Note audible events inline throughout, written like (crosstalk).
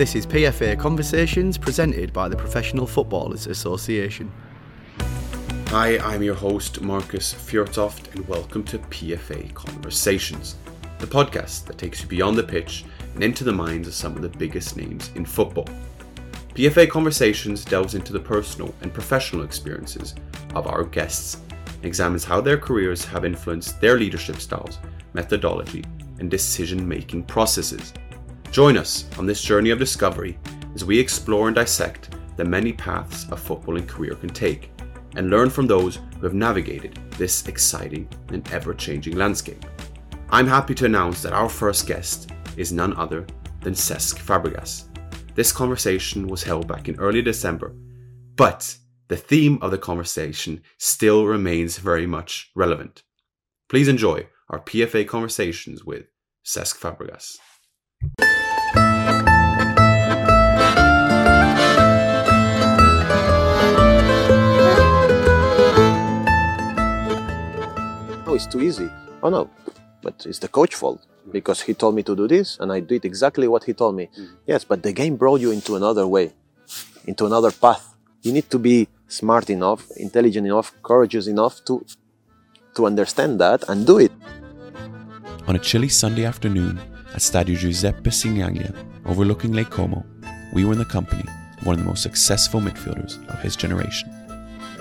This is PFA Conversations presented by the Professional Footballers Association. Hi, I'm your host, Markus Fjørtoft, and welcome to PFA Conversations, the podcast that takes you beyond the pitch and into the minds of some of the biggest names in football. PFA Conversations delves into the personal and professional experiences of our guests and examines how their careers have influenced their leadership styles, methodology, and decision making processes. Join us on this journey of discovery as we explore and dissect the many paths a footballing career can take and learn from those who have navigated this exciting and ever changing landscape. I'm happy to announce that our first guest is none other than Cesc Fabregas. This conversation was held back in early December, but the theme of the conversation still remains very much relevant. Please enjoy our PFA conversations with Cesc Fabregas. Oh, it's too easy. Oh no, but it's the coach fault because he told me to do this and I did exactly what he told me. Mm. Yes, but the game brought you into another way, into another path. You need to be smart enough, intelligent enough, courageous enough to to understand that and do it. On a chilly Sunday afternoon at Stadio Giuseppe Sinigaglia, overlooking Lake Como, we were in the company of one of the most successful midfielders of his generation.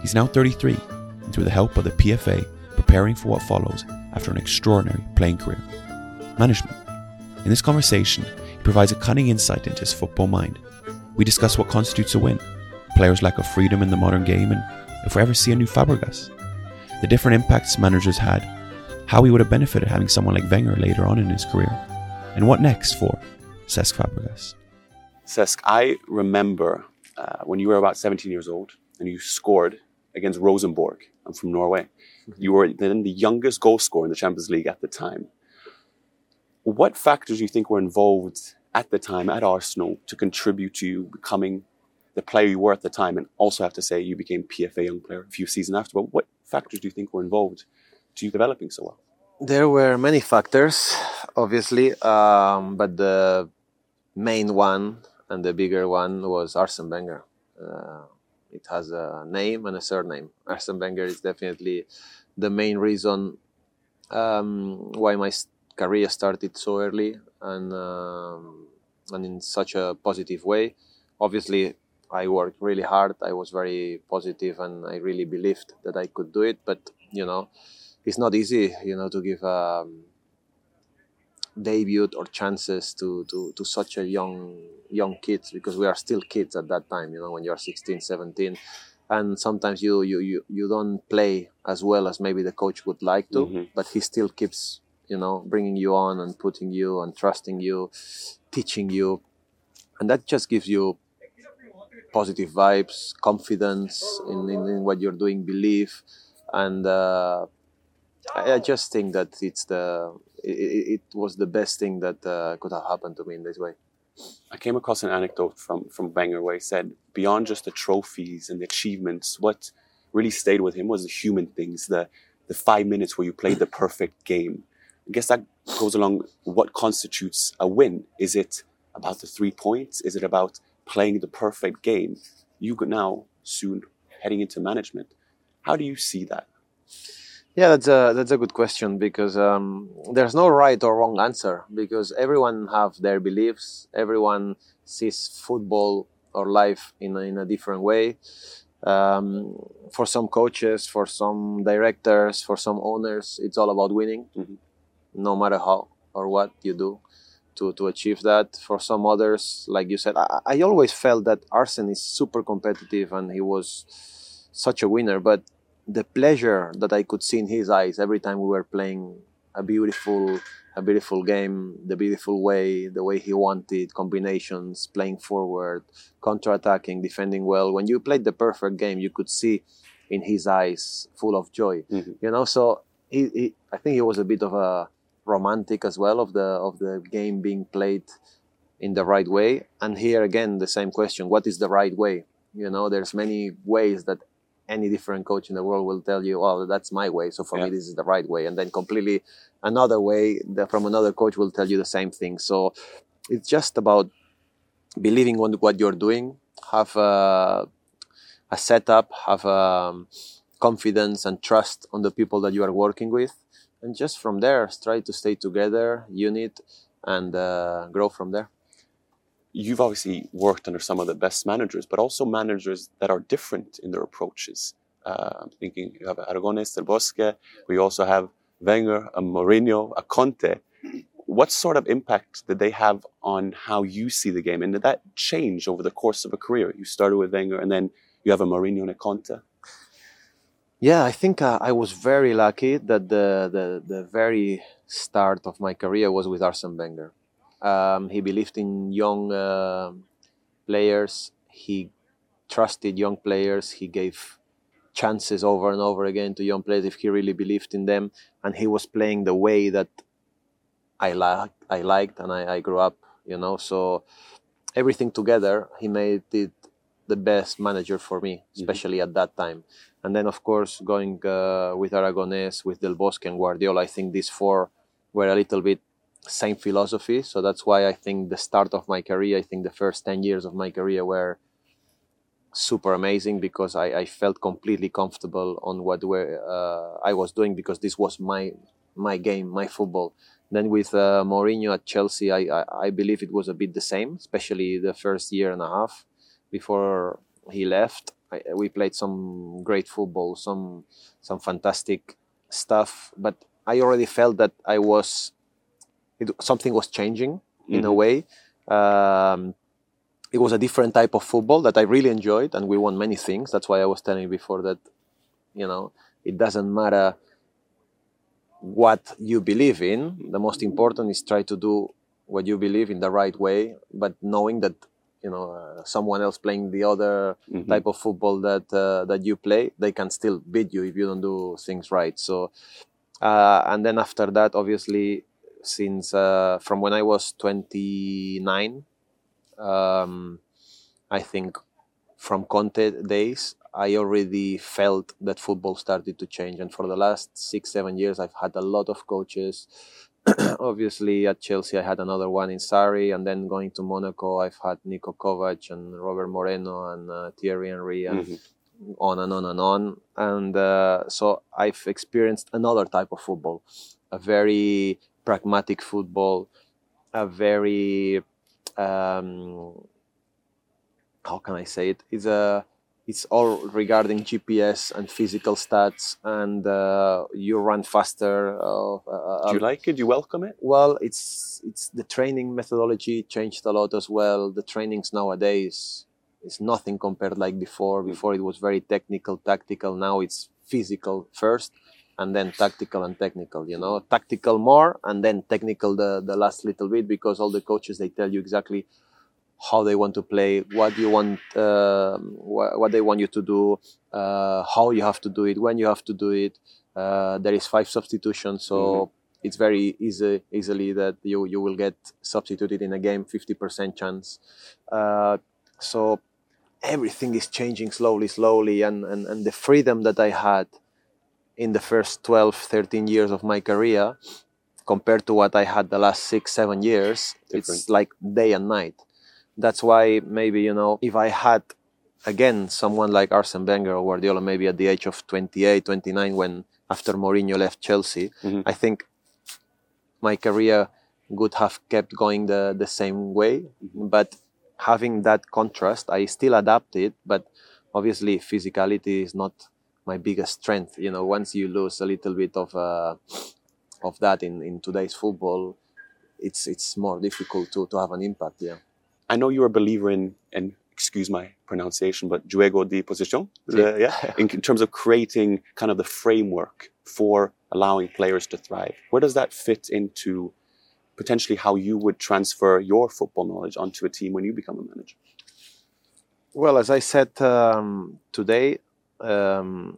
He's now 33, and through the help of the PFA, preparing for what follows after an extraordinary playing career management. In this conversation, he provides a cunning insight into his football mind. We discuss what constitutes a win, players' lack of freedom in the modern game, and if we ever see a new Fabregas, the different impacts managers had, how he would have benefited having someone like Wenger later on in his career, and what next for Cesc Fabregas. Cesc, I remember uh, when you were about 17 years old and you scored against Rosenborg. I'm from Norway. You were then the youngest goal scorer in the Champions League at the time. What factors do you think were involved at the time at Arsenal to contribute to you becoming the player you were at the time? And also have to say you became PFA Young Player a few seasons after. But what factors do you think were involved to you developing so well? There were many factors, obviously, um, but the main one and the bigger one was Arsene Wenger. Uh, it has a name and a surname. Arsene Wenger is definitely the main reason um, why my career started so early and um, and in such a positive way. Obviously, I worked really hard. I was very positive, and I really believed that I could do it. But you know, it's not easy, you know, to give um, debut or chances to, to, to such a young young kids because we are still kids at that time you know when you're 16 17 and sometimes you you, you, you don't play as well as maybe the coach would like to Mhm. but he still keeps you know bringing you on and putting you and trusting you teaching you. And that just gives you positive vibes confidence in, in, in what you're doing belief. And uh, I, I just think that it's the it, it was the best thing that uh, could have happened to me in this way. I came across an anecdote from from Wenger where he said, beyond just the trophies and the achievements, what really stayed with him was the human things, the the five minutes where you played the perfect game. I guess that goes along what constitutes a win. Is it about the three points? Is it about playing the perfect game? You now soon heading into management. How do you see that? Yeah, that's a that's a good question because um, there's no right or wrong answer because everyone have their beliefs. Everyone sees football or life in a, in a different way. Um, for some coaches, for some directors, for some owners, it's all about winning, Mhm. no matter how or what you do to, to achieve that. For some others, like you said, I, I always felt that Arsene is super competitive and he was such a winner, but the pleasure that I could see in his eyes every time we were playing a beautiful a beautiful game, the beautiful way, the way he wanted, combinations, playing forward, counter-attacking, defending well. When you played the perfect game, you could see in his eyes full of joy. Mhm. You know, so he, he I think he was a bit of a romantic as well of the of the game being played in the right way. And here again the same question, what is the right way? You know, there's many ways that any different coach in the world will tell you, "Oh, that's my way." So for Yeah. me, this is the right way, and then completely another way from another coach will tell you the same thing. So it's just about believing on what, you're doing, have a, a setup, have um, confidence and trust on the people that you are working with, and just from there, try to stay together, unit, and uh, grow from there. You've obviously worked under some of the best managers, but also managers that are different in their approaches. Uh, I'm thinking you have Aragones, Del Bosque. We also have Wenger, a Mourinho, a Conte. What sort of impact did they have on how you see the game? And did that change over the course of a career? You started with Wenger and then you have a Mourinho and a Conte. Yeah, I think uh, I was very lucky that the, the, the very start of my career was with Arsene Wenger. Um, he believed in young uh, players. He trusted young players. He gave chances over and over again to young players if he really believed in them. And he was playing the way that I liked, I liked, and I, I grew up. You know, so everything together, he made it the best manager for me, especially mm-hmm. at that time. And then, of course, going uh, with Aragonés, with Del Bosque and Guardiola, I think these four were a little bit same philosophy. So that's why I think the start of my career, I think the first 10 years of my career were super amazing because I, I felt completely comfortable on what uh, I was doing because this was my my game, my football. Then with uh, Mourinho at Chelsea, I, I, I believe it was a bit the same, especially the first year and a half before he left. I, we played some great football, some some fantastic stuff, but I already felt that I was it, something was changing mm-hmm. in a mm-hmm. way. Um, it was a different type of football that I really enjoyed, and we won many things. That's why I was telling you before that, you know, it doesn't matter what you believe in. The most important is try to do what you believe in the right way, but knowing that you know uh, someone else playing the other mm-hmm. type of football that uh, that you play, they can still beat you if you don't do things right. So, uh, and then after that, obviously, since uh, from when I was 29 um, I think from Conte days, I already felt that football started to change. And for the last six, seven years, I've had a lot of coaches. (clears throat) Obviously, at Chelsea, I had another one in Sarri, and then going to Monaco, I've had Niko Kovac and Robert Moreno and uh, Thierry Henry, and mm-hmm. on and on and on. And uh, so I've experienced another type of football, a very pragmatic football, a very um, how can I say it? It's a it's all regarding GPS and physical stats, and uh, you run faster. Uh, uh, Do you like it? Do you welcome it? Well, it's it's the training methodology changed a lot as well. The trainings nowadays is nothing compared like before. Before it was very technical, tactical. Now it's physical first, and then tactical and technical you know? Tactical more and then technical the, the last little bit because all the coaches they tell you exactly how they want to play what you want uh, wh- what they want you to do uh, how you have to do it when you have to do it. Uh, there is five substitutions so mm-hmm. it's very easy easily that you you will get substituted in a game 50% chance. Uh, so everything is changing slowly slowly and, and and the freedom that i had in the first 12, 13 years of my career compared to what I had the last six, seven years. Different. It's like day and night. That's why maybe, you know, if I had again someone like Arsene Wenger or Guardiola, maybe at the age of 28, 29, when after Mourinho left Chelsea, mm-hmm. I think my career would have kept going the, the same way. Mm-hmm. But having that contrast, I still adapted, but obviously physicality is not my biggest strength. You know, once you lose a little bit of uh, of that in, in today's football, it's it's more difficult to, to have an impact. Yeah. I know you're a believer in and excuse my pronunciation, but juego de posición. Uh, yeah. (laughs) in, in terms of creating kind of the framework for allowing players to thrive. Where does that fit into potentially how you would transfer your football knowledge onto a team when you become a manager? Well, as I said um, today, um,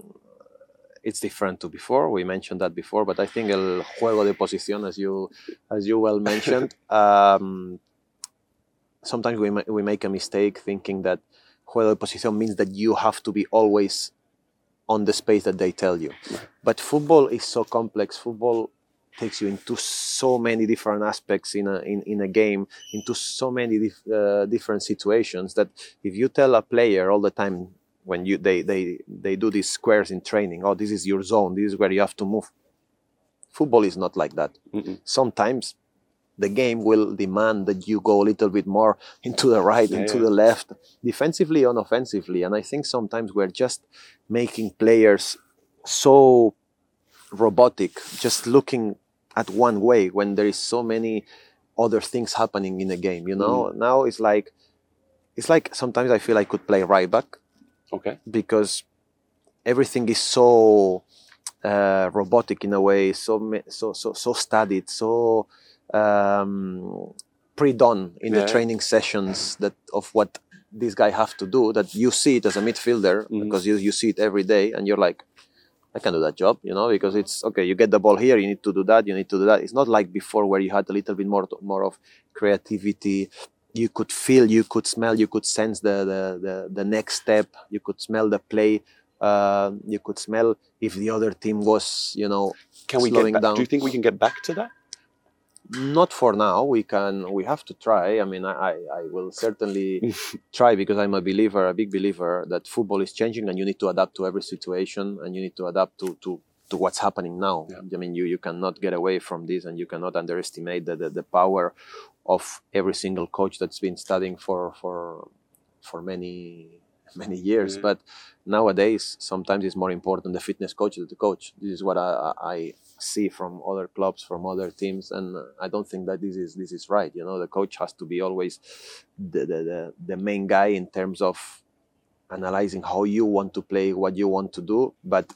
it's different to before. We mentioned that before, but I think el juego de posición, as you as you well mentioned, (laughs) um, sometimes we ma- we make a mistake thinking that juego de posición means that you have to be always on the space that they tell you. But football is so complex. Football takes you into so many different aspects in a in, in a game, into so many dif- uh, different situations that if you tell a player all the time when you they they they do these squares in training, oh this is your zone, this is where you have to move. Football is not like that. Mm-mm. Sometimes the game will demand that you go a little bit more into the right, Yeah, into yeah. the left, defensively and offensively. And I think sometimes we're just making players so robotic, just looking at one way when there is so many other things happening in a game. You know, mm-hmm. now it's like it's like sometimes I feel I could play right back Okay. because everything is so uh, robotic in a way, so so so so studied, so um, pre-done in Yeah. the training sessions that of what this guy have to do. That you see it as a midfielder Mhm. because you you see it every day, and you're like. I can do that job, you know, because it's okay. You get the ball here, you need to do that, you need to do that. It's not like before where you had a little bit more more of creativity. You could feel, you could smell, you could sense the the the, the next step. You could smell the play. Uh, you could smell if the other team was, you know, Can we slowing get back? down. Do you think we can get back to that? Not for now. We can. We have to try. I mean, I, I, I will certainly (laughs) try because I'm a believer, a big believer that football is changing, and you need to adapt to every situation, and you need to adapt to to, to what's happening now. Yeah. I mean, you you cannot get away from this, and you cannot underestimate the the, the power of every single coach that's been studying for for for many (laughs) many years. Yeah. But nowadays, sometimes it's more important the fitness coach than the coach. This is what I, I see from other clubs, from other teams, and I don't think that this is this is right. You know, the coach has to be always the the, the, the main guy in terms of analyzing how you want to play, what you want to do, but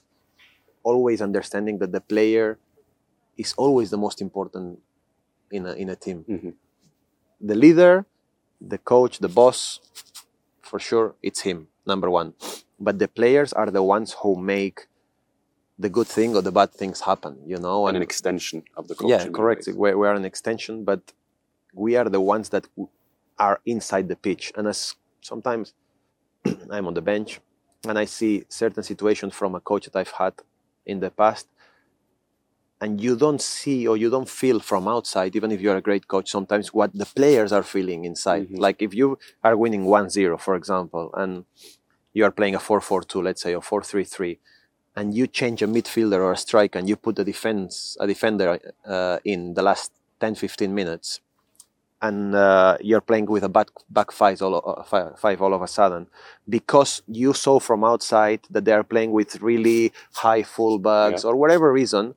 always understanding that the player is always the most important in a in a team. Mhm. The leader, the coach, the boss, for sure, it's him number one. But the players are the ones who make the good thing or the bad things happen. You know, And an extension of the coach. yeah, correct. We're, we're an extension, but we are the ones that are inside the pitch. And as sometimes (clears throat) I'm on the bench and I see certain situations from a coach that I've had in the past, and you don't see or you don't feel from outside, even if you're a great coach, sometimes what the players are feeling inside. Mhm. Like if you are winning 1 0, for example, and you are playing a 4 4 2, let's say, or 4 3 3, and you change a midfielder or a striker and you put a defense a defender uh, in the last 10 15 minutes and uh, you're playing with a back back five all, uh, fi- five all of a sudden because you saw from outside that they are playing with really high fullbacks or whatever reason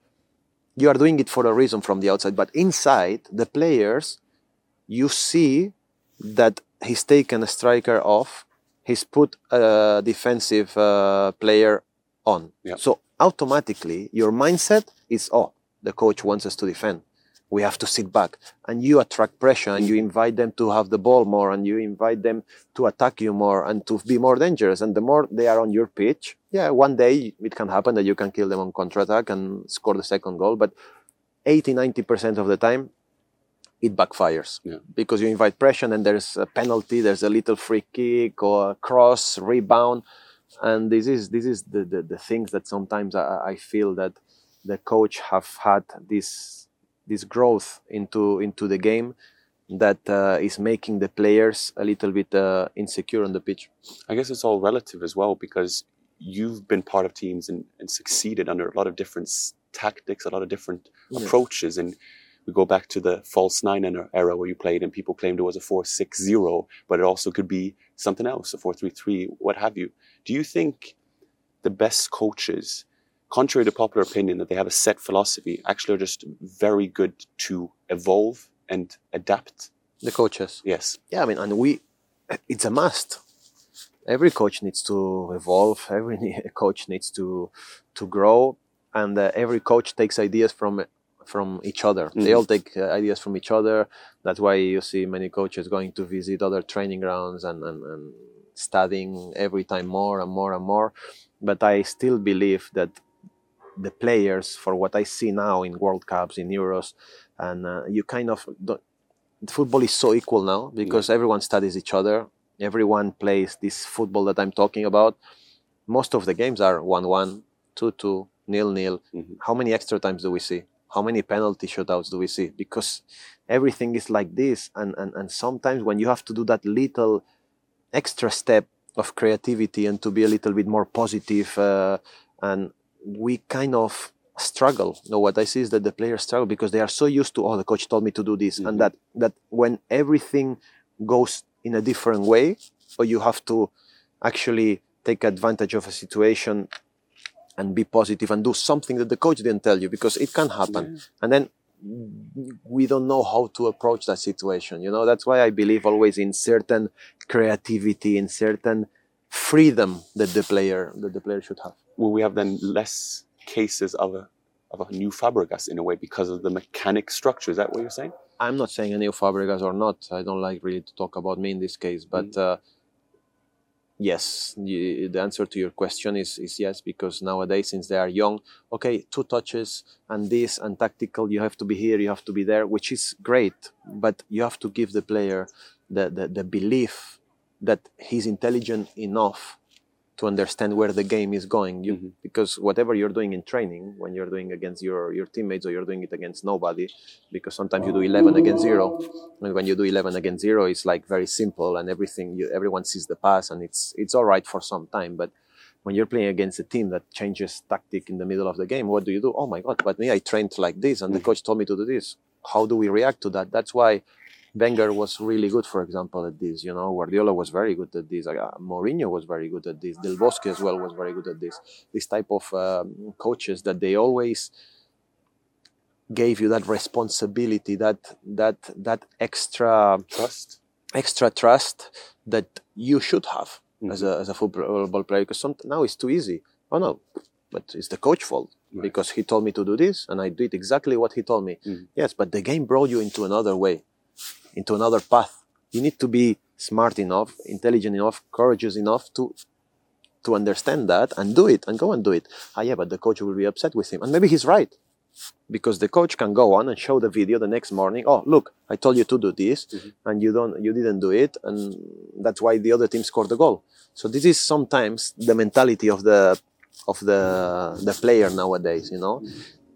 you are doing it for a reason from the outside but inside the players you see that he's taken a striker off he's put a defensive uh, player on. Yeah. So automatically your mindset is, oh, the coach wants us to defend. We have to sit back. And you attract pressure and you invite them to have the ball more and you invite them to attack you more and to be more dangerous. And the more they are on your pitch, yeah, one day it can happen that you can kill them on counterattack and score the second goal. But 80, 90% of the time, it backfires Yeah. because you invite pressure and there's a penalty, there's a little free kick or a cross, rebound. And this is this is the, the, the things that sometimes I, I feel that the coach have had this this growth into into the game that uh, is making the players a little bit uh, insecure on the pitch. I guess it's all relative as well because you've been part of teams and, and succeeded under a lot of different tactics, a lot of different Yeah. approaches. And we go back to the false nine era- era where you played and people claimed it was a 4 6 0, but it also could be something else, a 4 3 3, what have you. Do you think the best coaches, contrary to popular opinion, that they have a set philosophy, actually are just very good to evolve and adapt? The coaches. Yes. Yeah, I mean, and we, it's a must. Every coach needs to evolve. Every (laughs) coach needs to to grow, and uh, every coach takes ideas from from each other. They Mhm. all take uh, ideas from each other. That's why you see many coaches going to visit other training grounds and, and, and studying every time more and more and more. But I still believe that the players, for what I see now in World Cups, in Euros, and uh, you kind of don't, football is so equal now because everyone studies each other. Everyone plays this football that I'm talking about. Most of the games are 1 1, 2 2, nil nil. Mhm. How many extra times do we see? how many penalty shootouts do we see? Because everything is like this, and and and sometimes when you have to do that little extra step of creativity and to be a little bit more positive, uh, and we kind of struggle. You know, what I see is that the players struggle because they are so used to, oh, the coach told me to do this, Mhm. and that that when everything goes in a different way, or you have to actually take advantage of a situation and be positive and do something that the coach didn't tell you because it can happen, and then we don't know how to approach that situation. You know, that's why I believe always in certain creativity, in certain freedom that the player that the player should have. Will we have then less cases of a of a new Fabregas in a way because of the mechanic structure? Is that what you're saying? I'm not saying any of Fabregas or not. I don't like really to talk about me in this case, but uh, yes, the, the answer to your question is is yes because nowadays, since they are young, okay, two touches and this and tactical, you have to be here, you have to be there, which is great, but you have to give the player the the, the belief that he's intelligent enough to understand where the game is going. You, Mhm. Because whatever you're doing in training, when you're doing against your, your teammates or you're doing it against nobody, because sometimes you do 11 against 0 and when you do 11 against 0 it's like very simple and everything you, everyone sees the pass and it's it's all right for some time but when you're playing against a team that changes tactic in the middle of the game what do you do oh my god but me i trained like this and the coach told me to do this how do we react to that that's why Wenger was really good, for example, at this. You know, Guardiola was very good at this. Uh, Mourinho was very good at this. Del Bosque as well was very good at this. This type of um, coaches that they always gave you that responsibility, that that that extra Trust. extra trust that you should have Mm-hmm. as a as a football player. Because some, now it's too easy. Oh no, but it's the coach fault Right. because he told me to do this and I did exactly what he told me. Mhm. Yes, but the game brought you into another way, into another path. You need to be smart enough, intelligent enough, courageous enough to to understand that and do it and go and do it. Ah, yeah, but the coach will be upset with him, and maybe he's right because the coach can go on and show the video the next morning. Oh, look, I told you to do this, and you don't, you didn't do it, and that's why the other team scored the goal. So this is sometimes the mentality of the of the the player nowadays. You know,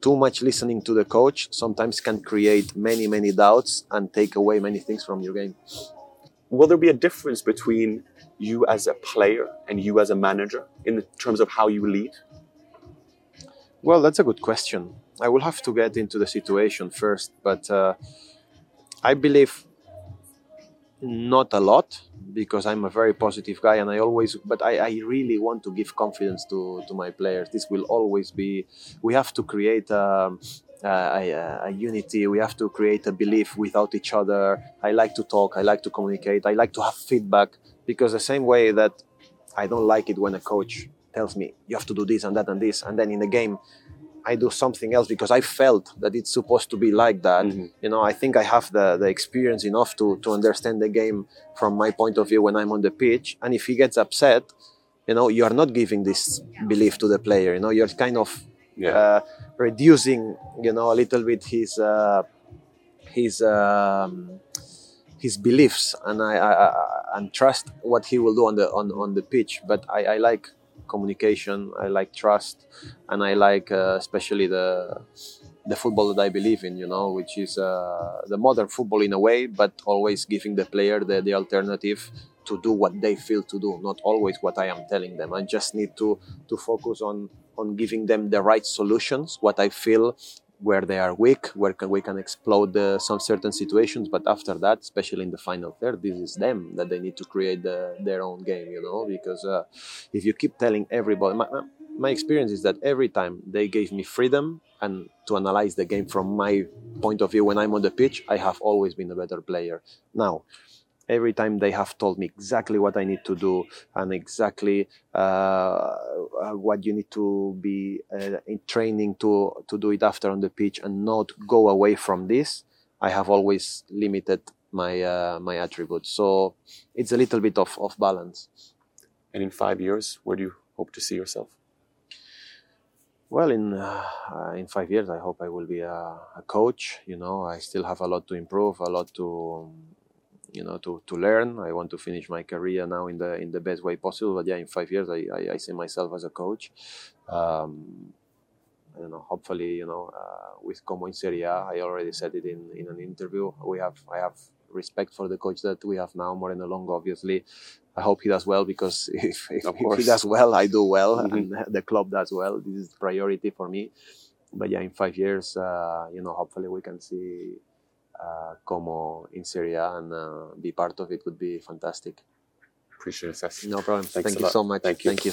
too much listening to the coach sometimes can create many many doubts and take away many things from your game. Will there be a difference between you as a player and you as a manager in terms of how you lead? Well, that's a good question. I will have to get into the situation first, but uh, I believe not a lot because I'm a very positive guy and I always, but I, I really want to give confidence to, to my players. This will always be, we have to create um, a, a, a unity, we have to create a belief without each other. I like to talk, I like to communicate, I like to have feedback because the same way that I don't like it when a coach tells me you have to do this and that and this, and then in the game I do something else because I felt that it's supposed to be like that. Mhm. You know, I think I have the, the experience enough to, to understand the game from my point of view when I'm on the pitch. And if he gets upset, you know, you are not giving this belief to the player. You know, you're kind of Yeah. uh, reducing, you know, a little bit his uh, his um, his beliefs, and I, I, I and trust what he will do on the on, on the pitch. But I, I like communication. I like trust, and I like uh, especially the the football that I believe in. You know, which is uh, the modern football in a way, but always giving the player the, the alternative to do what they feel to do, not always what I am telling them. I just need to to focus on on giving them the right solutions, what I feel where they are weak, where can, we can explode uh, some certain situations. But after that, especially in the final third, this is them that they need to create the, their own game, you know, because uh, if you keep telling everybody, my, my- experience is that every time they gave me freedom and to analyze the game from my point of view when I'm on the pitch, I have always been a better player. Now, every time they have told me exactly what I need to do and exactly uh, uh, what you need to be uh, in training to to do it after on the pitch and not go away from this. I have always limited my uh, my attributes, so it's a little bit of, of balance. And in five years, where do you hope to see yourself? Well, in uh, in five years, I hope I will be a, a coach. You know, I still have a lot to improve, a lot to you know to, to learn. I want to finish my career now in the in the best way possible. But yeah, in five years, I, I, I see myself as a coach. Um, I don't know. Hopefully, you know, uh, with Como in Serie A, I already said it in, in an interview. We have I have respect for the coach that we have now, Moreno Longo. Obviously, I hope he does well because (laughs) if, if, if he does well, I do well, Mhm. and (laughs) the club does well. This is priority for me. But yeah, in five years, uh, you know, hopefully we can see uh, Como in Serie A and uh, be part of it would be fantastic. Appreciate it. No problem. Thanks Thank you lot. so much. Thank you. Thank you.